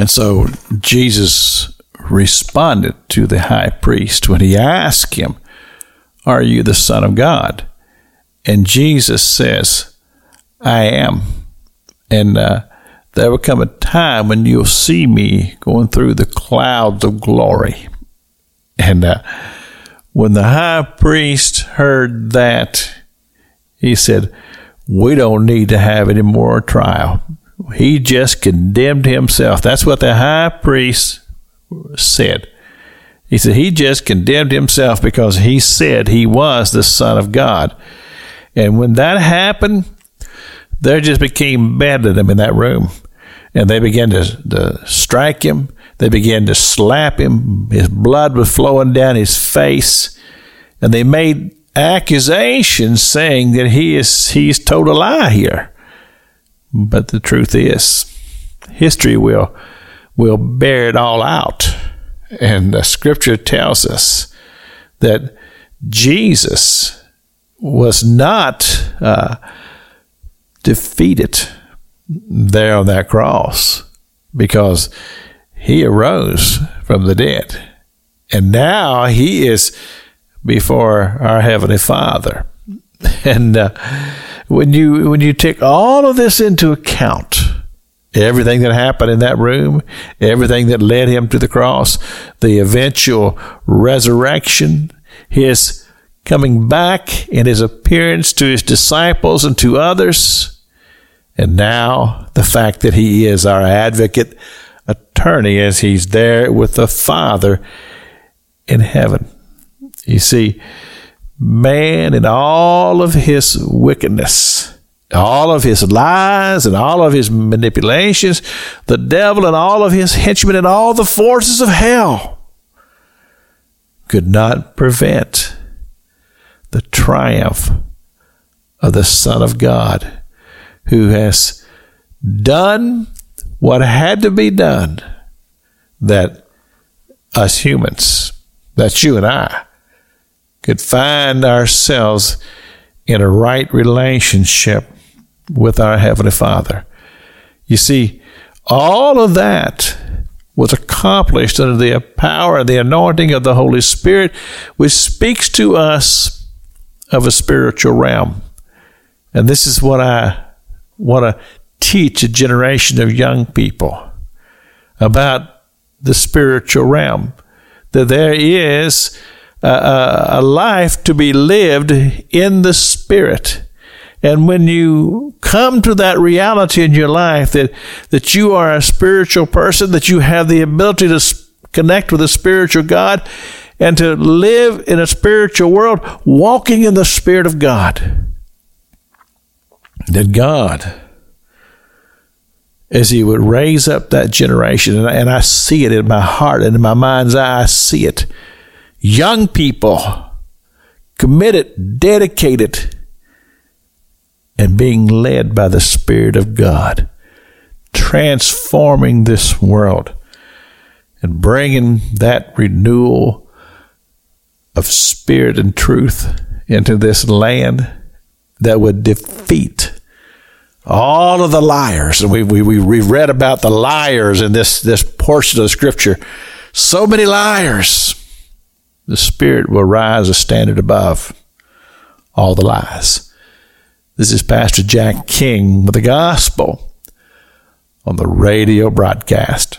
And so Jesus responded to the high priest when he asked him, Are you the Son of God? And Jesus says, I am. And uh, there will come a time when you'll see me going through the clouds of glory. And uh, when the high priest heard that, he said, We don't need to have any more trial. He just condemned himself. That's what the high priest said. He said he just condemned himself because he said he was the Son of God. And when that happened, there just became them in that room. And they began to, to strike him. They began to slap him. His blood was flowing down his face. And they made accusations saying that he is he's told a lie here. But the truth is, history will will bear it all out. And the scripture tells us that Jesus was not uh, defeated there on that cross because he arose from the dead. And now he is before our Heavenly Father. And uh, when you when you take all of this into account, everything that happened in that room, everything that led him to the cross, the eventual resurrection, his coming back and his appearance to his disciples and to others, and now the fact that he is our advocate attorney as he's there with the Father in heaven. You see, man in all of his wickedness, all of his lies and all of his manipulations, the devil and all of his henchmen and all the forces of hell could not prevent the triumph of the Son of God who has done what had to be done that us humans, that's you and I, could find ourselves in a right relationship with our Heavenly Father. You see, all of that was accomplished under the power and the anointing of the Holy Spirit, which speaks to us of a spiritual realm. And this is what I want to teach a generation of young people about the spiritual realm. That there is a, life to be lived in the Spirit. And when you come to that reality in your life that, that you are a spiritual person, that you have the ability to connect with a spiritual God and to live in a spiritual world, walking in the Spirit of God, that God, as He would raise up that generation, and I, and I see it in my heart and in my mind's eye, I see it. Young people, committed, dedicated, and being led by the Spirit of God, transforming this world and bringing that renewal of spirit and truth into this land that would defeat all of the liars. And we, we, we read about the liars in this, this portion of scripture. So many liars. The Spirit will rise a standard above all the lies. This is Pastor Jack King with the gospel on the radio broadcast.